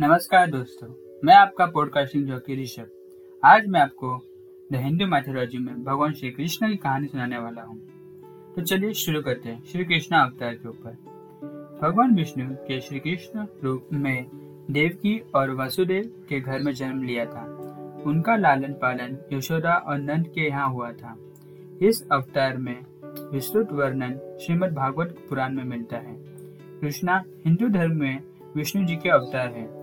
नमस्कार दोस्तों, मैं आपका पॉडकास्टिंग जॉकी ऋषभ। आज मैं आपको द हिंदू मैथोलॉजी में भगवान श्री कृष्ण की कहानी सुनाने वाला हूँ। तो चलिए शुरू करते हैं श्री कृष्ण अवतार के ऊपर। भगवान विष्णु के श्री कृष्ण रूप में देवकी और वसुदेव के घर में जन्म लिया था। उनका लालन पालन यशोदा और नंद के यहाँ हुआ था। इस अवतार में विस्तृत वर्णन श्रीमद् भागवत पुराण में मिलता है। कृष्णा हिंदू धर्म में विष्णु जी के अवतार है।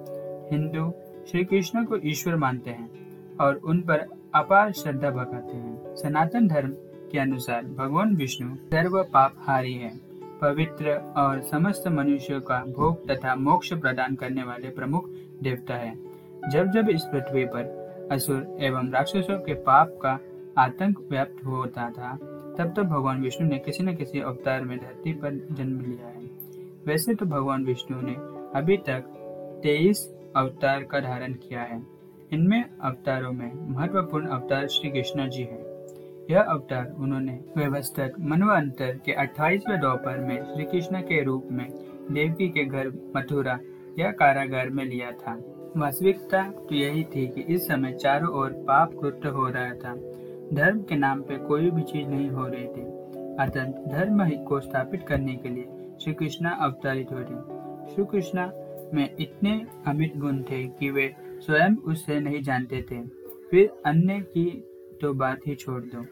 हिंदू श्री कृष्ण को ईश्वर मानते हैं और उन पर अपार श्रद्धा भगाते हैं। सनातन धर्म के अनुसार भगवान विष्णु सर्व पाप हारी है। पवित्र और समस्त मनुष्यों का भोग तथा मोक्ष प्रदान करने वाले प्रमुख देवता है। जब जब इस पृथ्वी पर असुर एवं राक्षसों के पाप का आतंक व्याप्त होता था, तब तब भगवान विष्णु ने किसी न किसी अवतार में धरती पर जन्म लिया है। वैसे तो भगवान विष्णु ने अभी तक तेईस अवतार का धारण किया है। इनमें अवतारों में महत्वपूर्ण अवतार श्री कृष्ण जी है। यह अवतार उन्होंने व्यवस्थित मनवंतर के 28वें दोपहर में श्री कृष्ण के रूप में देवकी के घर मथुरा या कारागार में लिया था। वास्तविकता तो यही थी कि इस समय चारों ओर पाप कृत्य हो रहा था। धर्म के नाम पे कोई भी चीज़ नहीं हो रही थी। अतः धर्म को स्थापित करने के लिए श्री कृष्णा अवतारित हो थे श्री कृष्णा में इतने अमित गुण थे कि वे स्वयं उससे नहीं जानते थे। फिर अन्य की तो बात ही छोड़ दो।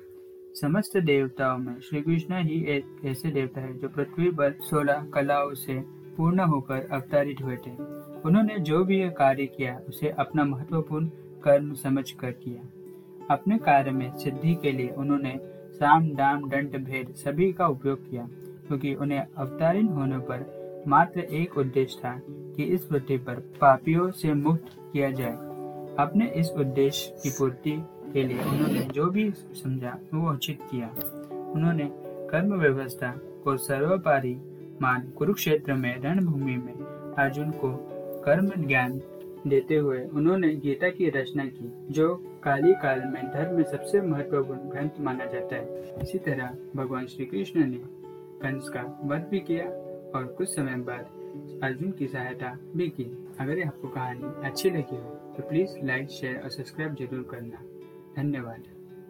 समस्त देवताओं में श्री कृष्ण ही एक ऐसे देवता है जो पृथ्वी पर सोलह कलाओं से पूर्ण होकर अवतारित हुए थे। उन्होंने जो भी कार्य किया, उसे अपना महत्वपूर्ण कर्म समझ कर किया। अपने कार्य में सिद्धि के लिए उन्होंने साम, दाम, दंड, भेद सभी का उपयोग किया, क्योंकि उन्हें अवतारित होने पर मात्र एक उद्देश्य था कि इस पृथ्वी पर पापियों से मुक्त किया जाए। अपने इस उद्देश्य की पूर्ति के लिए उन्होंने जो भी समझा, वो उचित किया। उन्होंने कर्म व्यवस्था को सर्वपारी मान कुरुक्षेत्र में, रणभूमि में अर्जुन को कर्म ज्ञान देते हुए उन्होंने गीता की रचना की, जो काली काल में धर्म में सबसे महत्वपूर्ण ग्रंथ माना जाता है। इसी तरह भगवान श्री कृष्ण ने कंस का वध भी किया और कुछ समय बाद अर्जुन की सहायता भी की। अगर आपको कहानी अच्छी लगी हो तो प्लीज़ लाइक शेयर और सब्सक्राइब ज़रूर करना। धन्यवाद।